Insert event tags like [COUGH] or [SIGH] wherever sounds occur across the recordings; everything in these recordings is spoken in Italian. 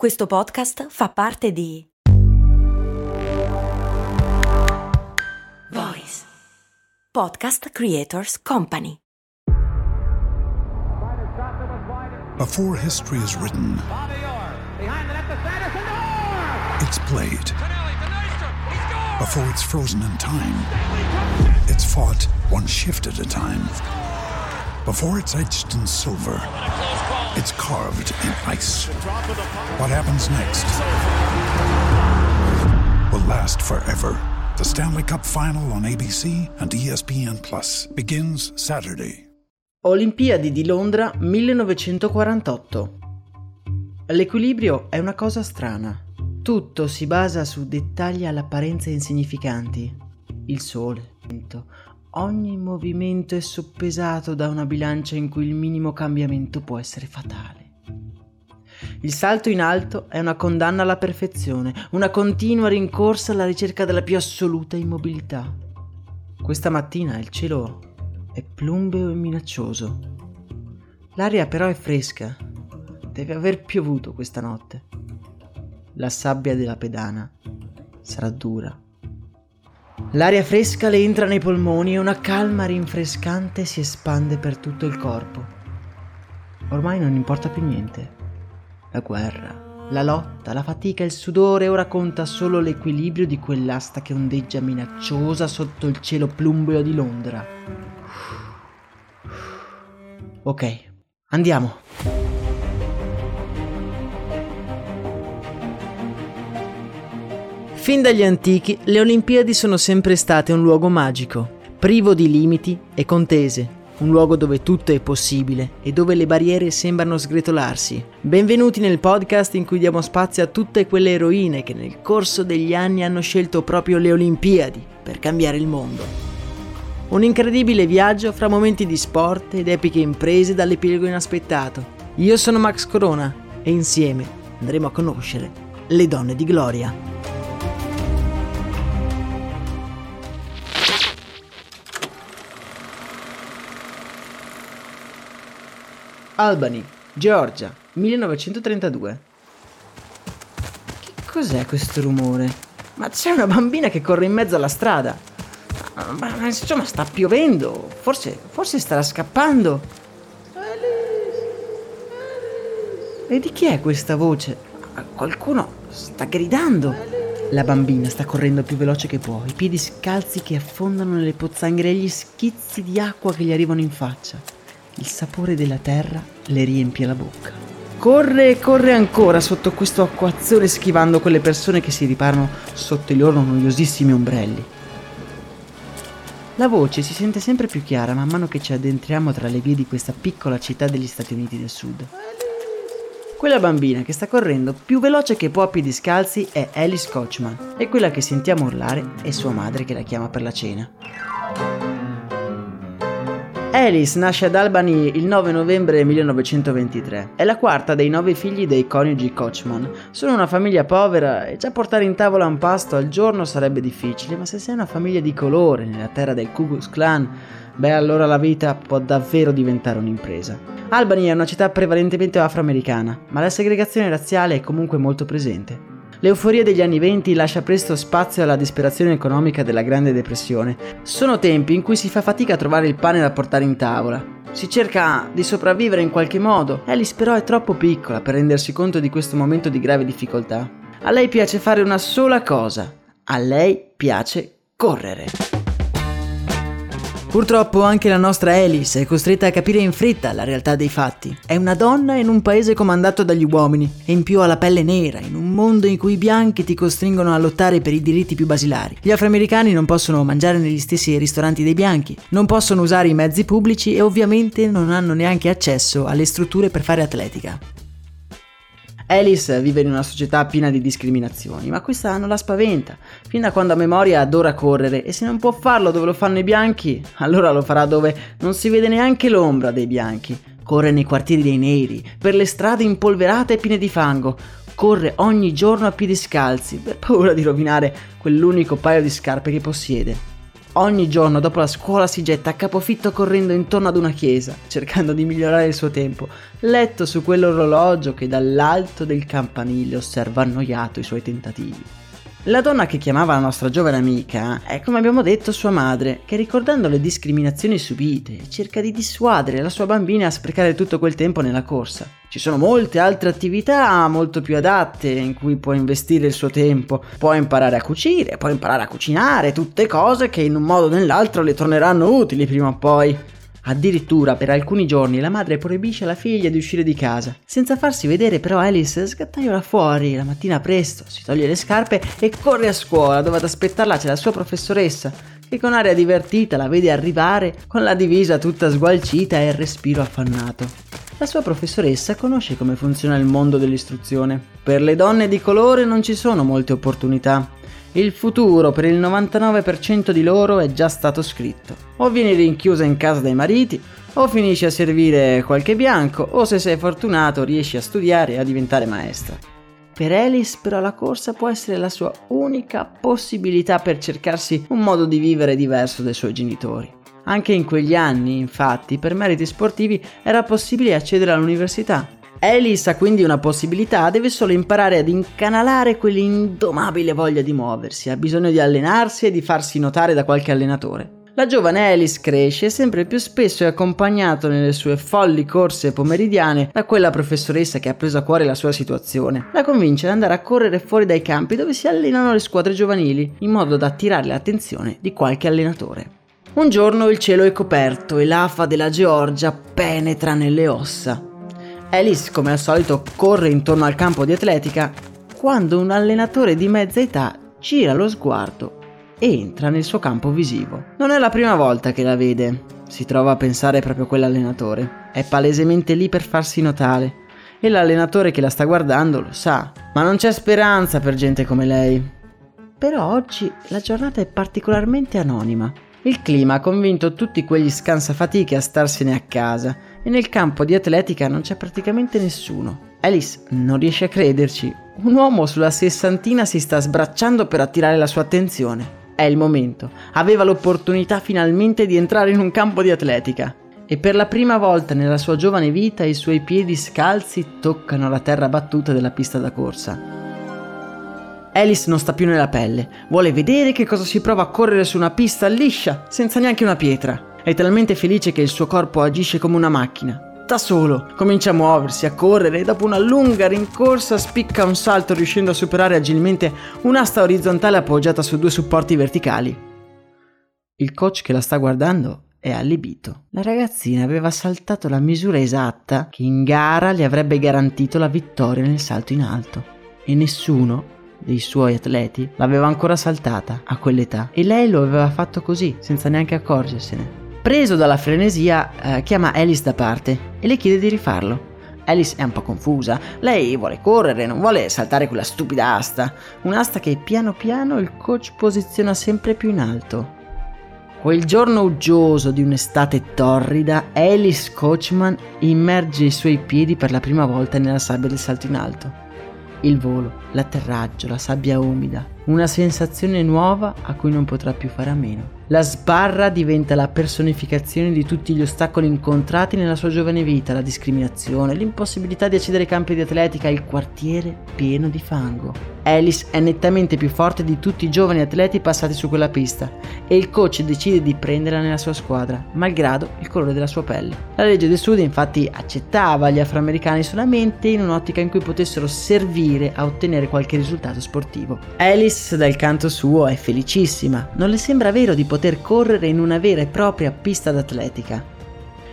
Questo podcast fa parte di Voice Podcast Creators Company. Before history is written, it's played. Before it's frozen in time, it's fought one shift at a time. Before it's etched in silver, it's carved in ice. What happens next will last forever. The Stanley Cup final on ABC and ESPN Plus begins Saturday. Olimpiadi di Londra 1948. L'equilibrio è una cosa strana. Tutto si basa su dettagli all'apparenza insignificanti. Il sole, il vento, ogni movimento è soppesato da una bilancia in cui il minimo cambiamento può essere fatale. Il salto in alto è una condanna alla perfezione, una continua rincorsa alla ricerca della più assoluta immobilità. Questa mattina il cielo è plumbeo e minaccioso. L'aria però è fresca. Deve aver piovuto questa notte. La sabbia della pedana sarà dura. L'aria fresca le entra nei polmoni e una calma rinfrescante si espande per tutto il corpo. Ormai non importa più niente. La guerra, la lotta, la fatica, il sudore, ora conta solo l'equilibrio di quell'asta che ondeggia minacciosa sotto il cielo plumbeo di Londra. Ok, andiamo. Fin dagli antichi le Olimpiadi sono sempre state un luogo magico, privo di limiti e contese, un luogo dove tutto è possibile e dove le barriere sembrano sgretolarsi. Benvenuti nel podcast in cui diamo spazio a tutte quelle eroine che nel corso degli anni hanno scelto proprio le Olimpiadi per cambiare il mondo. Un incredibile viaggio fra momenti di sport ed epiche imprese dall'epilogo inaspettato. Io sono Max Corona e insieme andremo a conoscere le donne di gloria. Albany, Georgia, 1932. Che cos'è questo rumore? Ma c'è una bambina che corre in mezzo alla strada. Ma, ma insomma sta piovendo. Forse, forse starà scappando. E di chi è questa voce? Qualcuno sta gridando. La bambina sta correndo più veloce che può, i piedi scalzi che affondano nelle pozzanghere e gli schizzi di acqua che gli arrivano in faccia. Il sapore della terra le riempie la bocca. Corre e corre ancora sotto questo acquazzone schivando quelle persone che si riparano sotto i loro noiosissimi ombrelli. La voce si sente sempre più chiara man mano che ci addentriamo tra le vie di questa piccola città degli Stati Uniti del Sud. Quella bambina che sta correndo più veloce che può a piedi scalzi è Alice Coachman e quella che sentiamo urlare è sua madre che la chiama per la cena. Alice nasce ad Albany il 9 novembre 1923. È la quarta dei nove figli dei coniugi Coachman. Sono una famiglia povera e già portare in tavola un pasto al giorno sarebbe difficile, ma se sei una famiglia di colore nella terra del Ku Klux Klan, beh allora la vita può davvero diventare un'impresa. Albany è una città prevalentemente afroamericana, ma la segregazione razziale è comunque molto presente. L'euforia degli anni venti lascia presto spazio alla disperazione economica della Grande Depressione. Sono tempi in cui si fa fatica a trovare il pane da portare in tavola. Si cerca di sopravvivere in qualche modo. Alice però è troppo piccola per rendersi conto di questo momento di grave difficoltà. A lei piace fare una sola cosa. A lei piace correre. Purtroppo anche la nostra Alice è costretta a capire in fretta la realtà dei fatti. È una donna in un paese comandato dagli uomini e in più ha la pelle nera, in un mondo in cui i bianchi ti costringono a lottare per i diritti più basilari. Gli afroamericani non possono mangiare negli stessi ristoranti dei bianchi, non possono usare i mezzi pubblici e ovviamente non hanno neanche accesso alle strutture per fare atletica. Alice vive in una società piena di discriminazioni, ma questa non la spaventa. Fin da quando ha memoria adora correre e se non può farlo dove lo fanno i bianchi, allora lo farà dove non si vede neanche l'ombra dei bianchi. Corre nei quartieri dei neri, per le strade impolverate e piene di fango. Corre ogni giorno a piedi scalzi, per paura di rovinare quell'unico paio di scarpe che possiede. Ogni giorno dopo la scuola si getta a capofitto correndo intorno ad una chiesa, cercando di migliorare il suo tempo, letto su quell'orologio che dall'alto del campanile osserva annoiato i suoi tentativi. La donna che chiamava la nostra giovane amica è, come abbiamo detto, sua madre, che ricordando le discriminazioni subite cerca di dissuadere la sua bambina a sprecare tutto quel tempo nella corsa. Ci sono molte altre attività molto più adatte in cui può investire il suo tempo. Può imparare a cucire, può imparare a cucinare, tutte cose che in un modo o nell'altro le torneranno utili prima o poi. Addirittura per alcuni giorni la madre proibisce alla figlia di uscire di casa. Senza farsi vedere però Alice scattaiola fuori la mattina presto, si toglie le scarpe e corre a scuola dove ad aspettarla c'è la sua professoressa che con aria divertita la vede arrivare con la divisa tutta sgualcita e il respiro affannato. La sua professoressa conosce come funziona il mondo dell'istruzione. Per le donne di colore non ci sono molte opportunità il futuro per il 99% di loro è già stato scritto. O vieni rinchiusa in casa dai mariti, o finisci a servire qualche bianco, o se sei fortunato riesci a studiare e a diventare maestra. Per Alice però la corsa può essere la sua unica possibilità per cercarsi un modo di vivere diverso dai suoi genitori. Anche in quegli anni, infatti, per meriti sportivi era possibile accedere all'università Alice ha quindi una possibilità, deve solo imparare ad incanalare quell'indomabile voglia di muoversi, ha bisogno di allenarsi e di farsi notare da qualche allenatore. La giovane Alice cresce e sempre più spesso è accompagnato nelle sue folli corse pomeridiane da quella professoressa che ha preso a cuore la sua situazione. La convince ad andare a correre fuori dai campi dove si allenano le squadre giovanili, in modo da attirare l'attenzione di qualche allenatore. Un giorno il cielo è coperto e l'afa della Georgia penetra nelle ossa. Alice, come al solito, corre intorno al campo di atletica quando un allenatore di mezza età gira lo sguardo e entra nel suo campo visivo. Non è la prima volta che la vede, si trova a pensare proprio quell'allenatore. È palesemente lì per farsi notare e l'allenatore che la sta guardando lo sa, ma non c'è speranza per gente come lei. Però oggi la giornata è particolarmente anonima. Il clima ha convinto tutti quegli scansafatiche a starsene a casa e nel campo di atletica non c'è praticamente nessuno. Alice non riesce a crederci. Un uomo sulla sessantina si sta sbracciando per attirare la sua attenzione. È il momento. Aveva l'opportunità finalmente di entrare in un campo di atletica. E per la prima volta nella sua giovane vita i suoi piedi scalzi toccano la terra battuta della pista da corsa. Alice non sta più nella pelle, vuole vedere che cosa si prova a correre su una pista liscia, senza neanche una pietra. È talmente felice che il suo corpo agisce come una macchina. Da solo, comincia a muoversi, a correre e dopo una lunga rincorsa spicca un salto riuscendo a superare agilmente un'asta orizzontale appoggiata su due supporti verticali. Il coach che la sta guardando è allibito. La ragazzina aveva saltato la misura esatta che in gara le avrebbe garantito la vittoria nel salto in alto. E nessuno dei suoi atleti l'aveva ancora saltata a quell'età e lei lo aveva fatto così, senza neanche accorgersene. Preso dalla frenesia, eh, chiama Alice da parte e le chiede di rifarlo. Alice è un po' confusa, lei vuole correre, non vuole saltare quella stupida asta, un'asta che piano piano il coach posiziona sempre più in alto. Quel giorno uggioso di un'estate torrida, Alice Coachman immerge i suoi piedi per la prima volta nella sabbia del salto in alto il volo, l'atterraggio, la sabbia umida, una sensazione nuova a cui non potrà più fare a meno. La sbarra diventa la personificazione di tutti gli ostacoli incontrati nella sua giovane vita, la discriminazione, l'impossibilità di accedere ai campi di atletica, il quartiere pieno di fango. Alice è nettamente più forte di tutti i giovani atleti passati su quella pista e il coach decide di prenderla nella sua squadra, malgrado il colore della sua pelle. La legge del Sud infatti accettava gli afroamericani solamente in un'ottica in cui potessero servire a ottenere qualche risultato sportivo. Alice dal canto suo è felicissima, non le sembra vero di poter correre in una vera e propria pista d'atletica.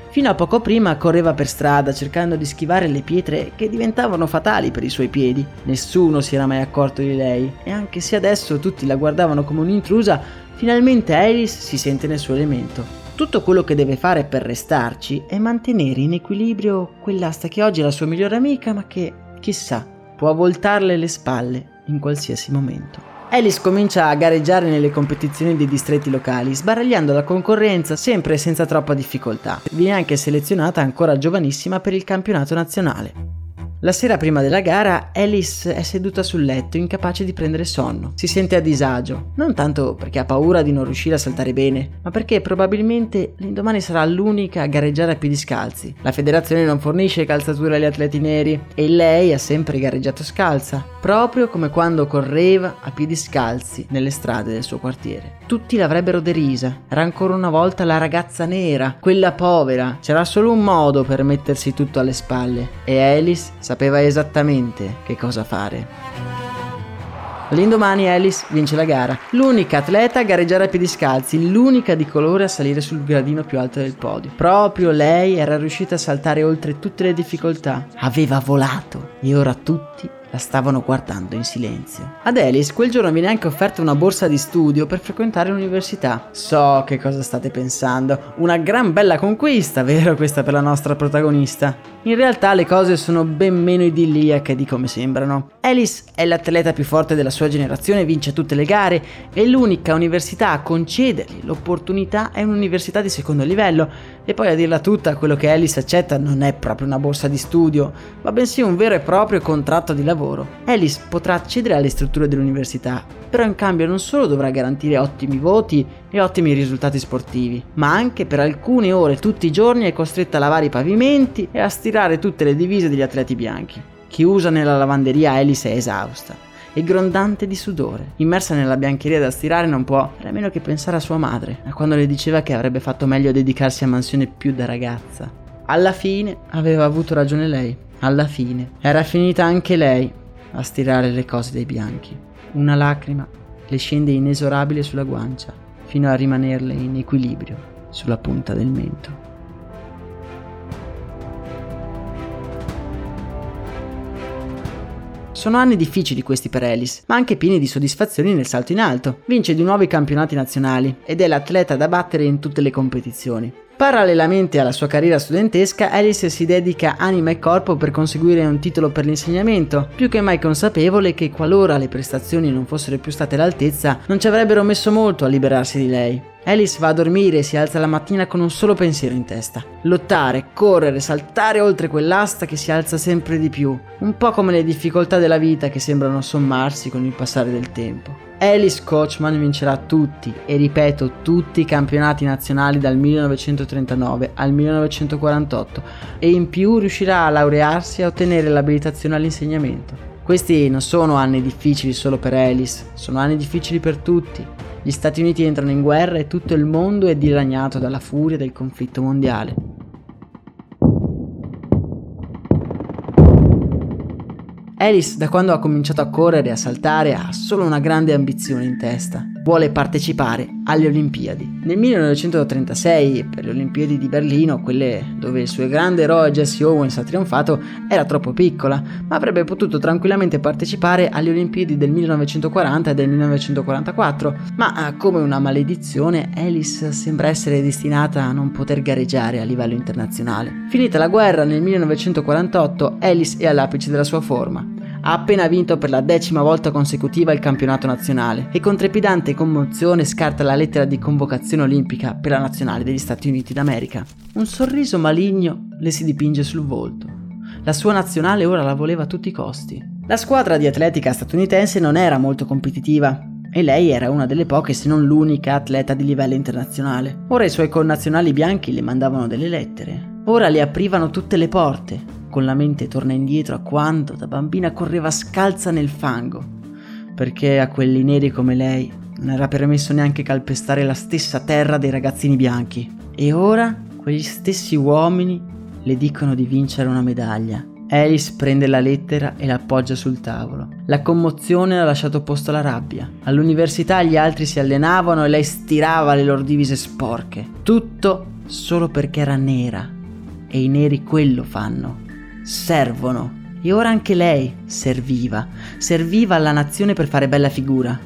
Fino a poco prima correva per strada cercando di schivare le pietre che diventavano fatali per i suoi piedi. Nessuno si era mai accorto di lei e anche se adesso tutti la guardavano come un'intrusa, finalmente Alice si sente nel suo elemento. Tutto quello che deve fare per restarci è mantenere in equilibrio quell'asta che oggi è la sua migliore amica ma che, chissà, può voltarle le spalle in qualsiasi momento. Alice comincia a gareggiare nelle competizioni dei distretti locali, sbaragliando la concorrenza sempre senza troppa difficoltà. Viene anche selezionata ancora giovanissima per il campionato nazionale. La sera prima della gara, Alice è seduta sul letto, incapace di prendere sonno. Si sente a disagio, non tanto perché ha paura di non riuscire a saltare bene, ma perché probabilmente l'indomani sarà l'unica a gareggiare a piedi scalzi. La federazione non fornisce calzature agli atleti neri e lei ha sempre gareggiato scalza, proprio come quando correva a piedi scalzi nelle strade del suo quartiere. Tutti l'avrebbero derisa. Era ancora una volta la ragazza nera, quella povera. C'era solo un modo per mettersi tutto alle spalle e Alice sapeva esattamente che cosa fare. L'indomani Alice vince la gara, l'unica atleta a gareggiare a piedi scalzi, l'unica di colore a salire sul gradino più alto del podio. Proprio lei era riuscita a saltare oltre tutte le difficoltà, aveva volato e ora tutti la stavano guardando in silenzio. Ad Alice quel giorno viene anche offerta una borsa di studio per frequentare l'università. So che cosa state pensando. Una gran bella conquista, vero questa per la nostra protagonista? In realtà le cose sono ben meno idilliache di come sembrano. Alice è l'atleta più forte della sua generazione, vince tutte le gare e l'unica università a concedergli l'opportunità è un'università di secondo livello. E poi a dirla tutta, quello che Alice accetta non è proprio una borsa di studio, ma bensì un vero e proprio contratto di lavoro lavoro. Alice potrà accedere alle strutture dell'università, però in cambio non solo dovrà garantire ottimi voti e ottimi risultati sportivi, ma anche per alcune ore tutti i giorni è costretta a lavare i pavimenti e a stirare tutte le divise degli atleti bianchi. Chi usa nella lavanderia Alice è esausta e grondante di sudore. Immersa nella biancheria da stirare non può a meno che pensare a sua madre, a quando le diceva che avrebbe fatto meglio dedicarsi a mansione più da ragazza. Alla fine aveva avuto ragione lei. Alla fine era finita anche lei a stirare le cose dei bianchi. Una lacrima le scende inesorabile sulla guancia, fino a rimanerle in equilibrio sulla punta del mento. Sono anni difficili questi per Alice, ma anche pieni di soddisfazioni nel salto in alto. Vince di nuovo i campionati nazionali ed è l'atleta da battere in tutte le competizioni. Parallelamente alla sua carriera studentesca, Alice si dedica anima e corpo per conseguire un titolo per l'insegnamento, più che mai consapevole che qualora le prestazioni non fossero più state all'altezza, non ci avrebbero messo molto a liberarsi di lei. Alice va a dormire e si alza la mattina con un solo pensiero in testa. Lottare, correre, saltare oltre quell'asta che si alza sempre di più, un po' come le difficoltà della vita che sembrano sommarsi con il passare del tempo. Alice Coachman vincerà tutti, e ripeto tutti i campionati nazionali dal 1939 al 1948 e in più riuscirà a laurearsi e a ottenere l'abilitazione all'insegnamento. Questi non sono anni difficili solo per Alice, sono anni difficili per tutti. Gli Stati Uniti entrano in guerra e tutto il mondo è dilaniato dalla furia del conflitto mondiale. Alice, da quando ha cominciato a correre e a saltare, ha solo una grande ambizione in testa. Vuole partecipare alle Olimpiadi. Nel 1936, per le Olimpiadi di Berlino, quelle dove il suo grande eroe Jesse Owens ha trionfato, era troppo piccola, ma avrebbe potuto tranquillamente partecipare alle Olimpiadi del 1940 e del 1944. Ma come una maledizione, Alice sembra essere destinata a non poter gareggiare a livello internazionale. Finita la guerra nel 1948, Alice è all'apice della sua forma ha appena vinto per la decima volta consecutiva il campionato nazionale e con trepidante commozione scarta la lettera di convocazione olimpica per la nazionale degli Stati Uniti d'America. Un sorriso maligno le si dipinge sul volto. La sua nazionale ora la voleva a tutti i costi. La squadra di atletica statunitense non era molto competitiva e lei era una delle poche, se non l'unica, atleta di livello internazionale. Ora i suoi connazionali bianchi le mandavano delle lettere. Ora le aprivano tutte le porte con la mente torna indietro a quando da bambina correva scalza nel fango, perché a quelli neri come lei non era permesso neanche calpestare la stessa terra dei ragazzini bianchi. E ora quegli stessi uomini le dicono di vincere una medaglia. Alice prende la lettera e la appoggia sul tavolo. La commozione ha lasciato posto alla rabbia. All'università gli altri si allenavano e lei stirava le loro divise sporche. Tutto solo perché era nera. E i neri quello fanno servono. E ora anche lei serviva, serviva alla nazione per fare bella figura.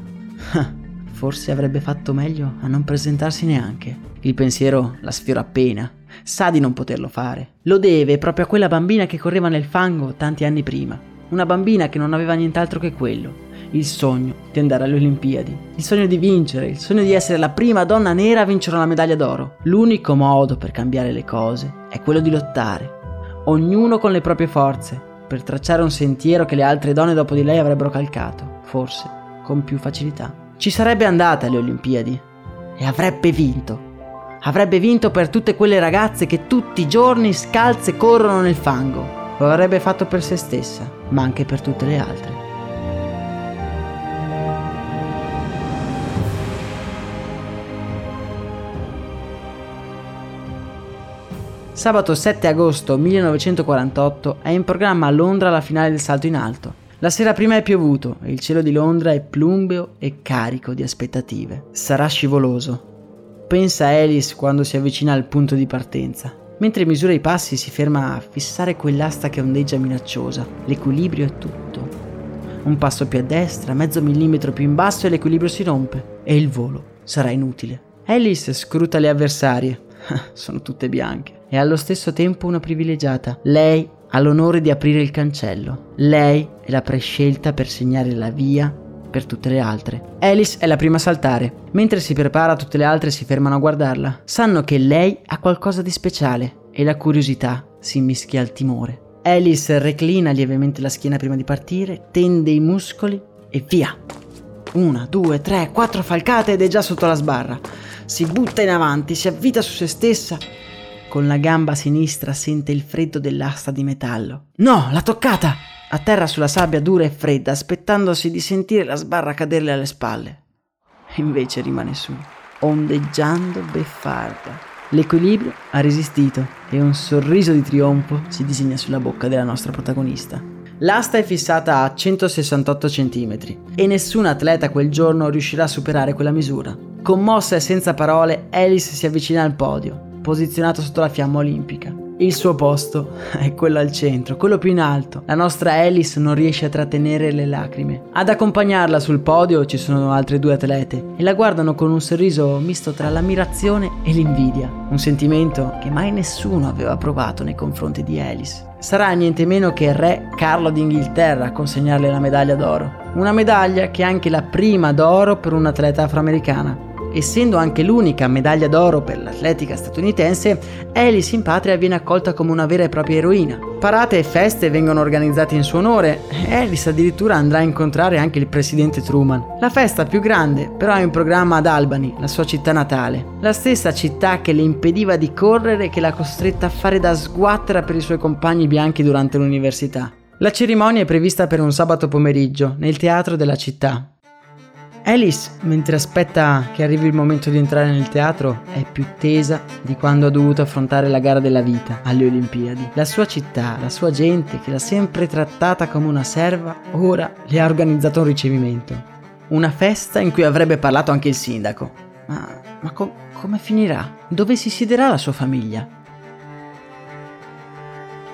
Forse avrebbe fatto meglio a non presentarsi neanche. Il pensiero la sfiora appena. Sa di non poterlo fare. Lo deve proprio a quella bambina che correva nel fango tanti anni prima. Una bambina che non aveva nient'altro che quello. Il sogno di andare alle Olimpiadi. Il sogno di vincere. Il sogno di essere la prima donna nera a vincere una medaglia d'oro. L'unico modo per cambiare le cose è quello di lottare ognuno con le proprie forze, per tracciare un sentiero che le altre donne dopo di lei avrebbero calcato, forse con più facilità. Ci sarebbe andata alle Olimpiadi e avrebbe vinto. Avrebbe vinto per tutte quelle ragazze che tutti i giorni scalze corrono nel fango. Lo avrebbe fatto per se stessa, ma anche per tutte le altre. Sabato 7 agosto 1948 è in programma a Londra la finale del salto in alto. La sera prima è piovuto e il cielo di Londra è plumbeo e carico di aspettative. Sarà scivoloso. Pensa Alice quando si avvicina al punto di partenza. Mentre misura i passi si ferma a fissare quell'asta che ondeggia minacciosa. L'equilibrio è tutto. Un passo più a destra, mezzo millimetro più in basso e l'equilibrio si rompe. E il volo sarà inutile. Alice scruta le avversarie. [LAUGHS] Sono tutte bianche e allo stesso tempo una privilegiata. Lei ha l'onore di aprire il cancello. Lei è la prescelta per segnare la via per tutte le altre. Alice è la prima a saltare. Mentre si prepara, tutte le altre si fermano a guardarla. Sanno che lei ha qualcosa di speciale e la curiosità si mischia al timore. Alice reclina lievemente la schiena prima di partire, tende i muscoli e via. Una, due, tre, quattro falcate ed è già sotto la sbarra. Si butta in avanti, si avvita su se stessa con la gamba sinistra sente il freddo dell'asta di metallo. No, l'ha toccata! Atterra sulla sabbia dura e fredda, aspettandosi di sentire la sbarra caderle alle spalle. Invece rimane su, ondeggiando beffarda. L'equilibrio ha resistito e un sorriso di trionfo si disegna sulla bocca della nostra protagonista. L'asta è fissata a 168 cm e nessun atleta quel giorno riuscirà a superare quella misura. Commossa e senza parole, Alice si avvicina al podio posizionato sotto la fiamma olimpica. Il suo posto [LAUGHS] è quello al centro, quello più in alto. La nostra Alice non riesce a trattenere le lacrime. Ad accompagnarla sul podio ci sono altre due atlete e la guardano con un sorriso misto tra l'ammirazione e l'invidia, un sentimento che mai nessuno aveva provato nei confronti di Alice. Sarà niente meno che il re Carlo d'Inghilterra a consegnarle la medaglia d'oro. Una medaglia che è anche la prima d'oro per un'atleta afroamericana Essendo anche l'unica medaglia d'oro per l'atletica statunitense, Alice in patria viene accolta come una vera e propria eroina. Parate e feste vengono organizzate in suo onore e Alice addirittura andrà a incontrare anche il presidente Truman. La festa più grande però è in programma ad Albany, la sua città natale. La stessa città che le impediva di correre e che l'ha costretta a fare da sguattera per i suoi compagni bianchi durante l'università. La cerimonia è prevista per un sabato pomeriggio nel teatro della città. Alice, mentre aspetta che arrivi il momento di entrare nel teatro, è più tesa di quando ha dovuto affrontare la gara della vita alle Olimpiadi. La sua città, la sua gente, che l'ha sempre trattata come una serva, ora le ha organizzato un ricevimento. Una festa in cui avrebbe parlato anche il sindaco. Ma, ma com- come finirà? Dove si siederà la sua famiglia?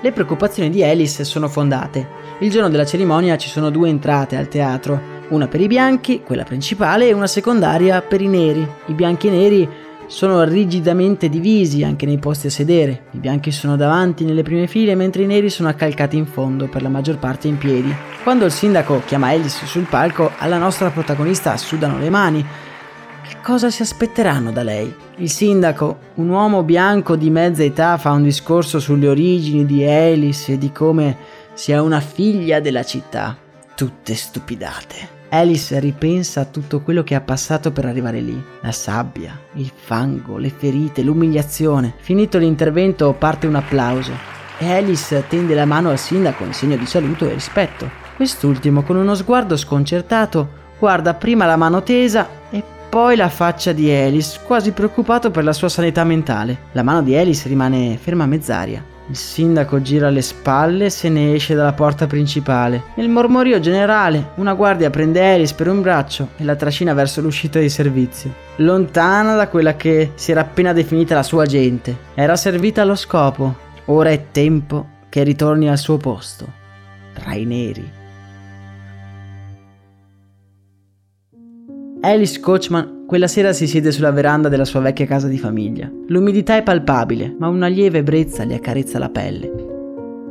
Le preoccupazioni di Alice sono fondate. Il giorno della cerimonia ci sono due entrate al teatro una per i bianchi, quella principale, e una secondaria per i neri. I bianchi e i neri sono rigidamente divisi anche nei posti a sedere. I bianchi sono davanti nelle prime file mentre i neri sono accalcati in fondo, per la maggior parte in piedi. Quando il sindaco chiama Alice sul palco, alla nostra protagonista sudano le mani. Che cosa si aspetteranno da lei? Il sindaco, un uomo bianco di mezza età, fa un discorso sulle origini di Alice e di come sia una figlia della città. Tutte stupidate. Alice ripensa a tutto quello che ha passato per arrivare lì. La sabbia, il fango, le ferite, l'umiliazione. Finito l'intervento parte un applauso e Alice tende la mano al sindaco in segno di saluto e rispetto. Quest'ultimo, con uno sguardo sconcertato, guarda prima la mano tesa e poi la faccia di Alice, quasi preoccupato per la sua sanità mentale. La mano di Alice rimane ferma a mezz'aria. Il sindaco gira le spalle e se ne esce dalla porta principale. Nel mormorio generale, una guardia prende Alice per un braccio e la trascina verso l'uscita di servizio, lontana da quella che si era appena definita la sua gente. Era servita allo scopo. Ora è tempo che ritorni al suo posto, tra i neri. Alice Coachman quella sera si siede sulla veranda della sua vecchia casa di famiglia. L'umidità è palpabile, ma una lieve brezza le accarezza la pelle.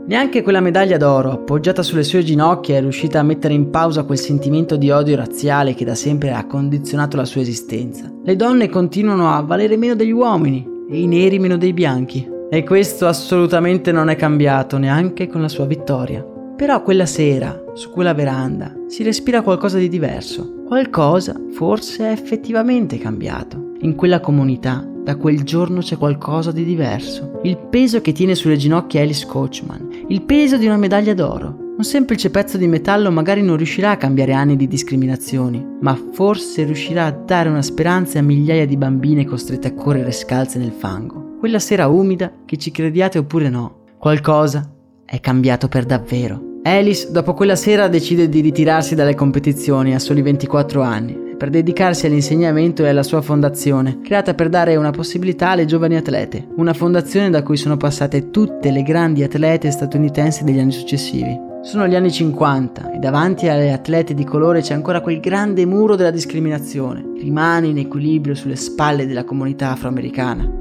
Neanche quella medaglia d'oro, appoggiata sulle sue ginocchia, è riuscita a mettere in pausa quel sentimento di odio razziale che da sempre ha condizionato la sua esistenza. Le donne continuano a valere meno degli uomini e i neri meno dei bianchi. E questo assolutamente non è cambiato neanche con la sua vittoria. Però quella sera, su quella veranda, si respira qualcosa di diverso. Qualcosa forse è effettivamente cambiato. In quella comunità, da quel giorno c'è qualcosa di diverso. Il peso che tiene sulle ginocchia Alice Coachman, il peso di una medaglia d'oro. Un semplice pezzo di metallo magari non riuscirà a cambiare anni di discriminazioni, ma forse riuscirà a dare una speranza a migliaia di bambine costrette a correre scalze nel fango. Quella sera umida, che ci crediate oppure no, qualcosa è cambiato per davvero. Alice, dopo quella sera, decide di ritirarsi dalle competizioni a soli 24 anni per dedicarsi all'insegnamento e alla sua fondazione, creata per dare una possibilità alle giovani atlete, una fondazione da cui sono passate tutte le grandi atlete statunitensi degli anni successivi. Sono gli anni 50 e davanti alle atlete di colore c'è ancora quel grande muro della discriminazione, rimane in equilibrio sulle spalle della comunità afroamericana.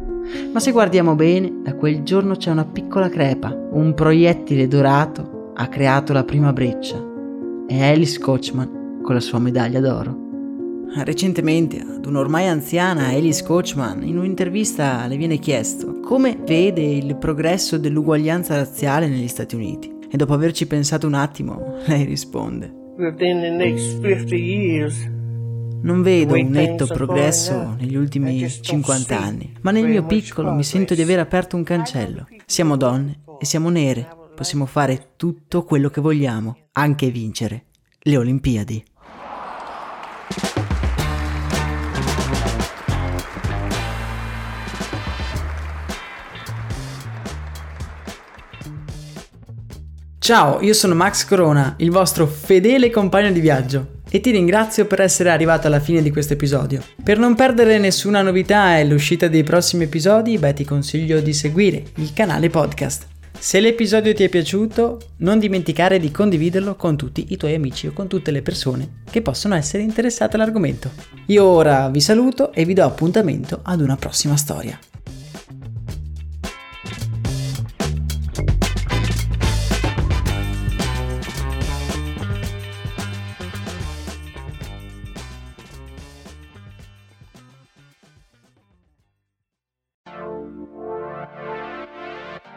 Ma se guardiamo bene, da quel giorno c'è una piccola crepa, un proiettile dorato ha creato la prima breccia. È Alice Coachman con la sua medaglia d'oro. Recentemente ad un'ormai anziana Alice Coachman in un'intervista le viene chiesto come vede il progresso dell'uguaglianza razziale negli Stati Uniti. E dopo averci pensato un attimo [LAUGHS] lei risponde. Non vedo un netto progresso negli ultimi 50 anni, ma nel mio piccolo mi sento di aver aperto un cancello. Siamo donne e siamo nere, possiamo fare tutto quello che vogliamo, anche vincere le Olimpiadi. Ciao, io sono Max Corona, il vostro fedele compagno di viaggio e ti ringrazio per essere arrivato alla fine di questo episodio. Per non perdere nessuna novità e l'uscita dei prossimi episodi, beh ti consiglio di seguire il canale podcast. Se l'episodio ti è piaciuto, non dimenticare di condividerlo con tutti i tuoi amici o con tutte le persone che possono essere interessate all'argomento. Io ora vi saluto e vi do appuntamento ad una prossima storia.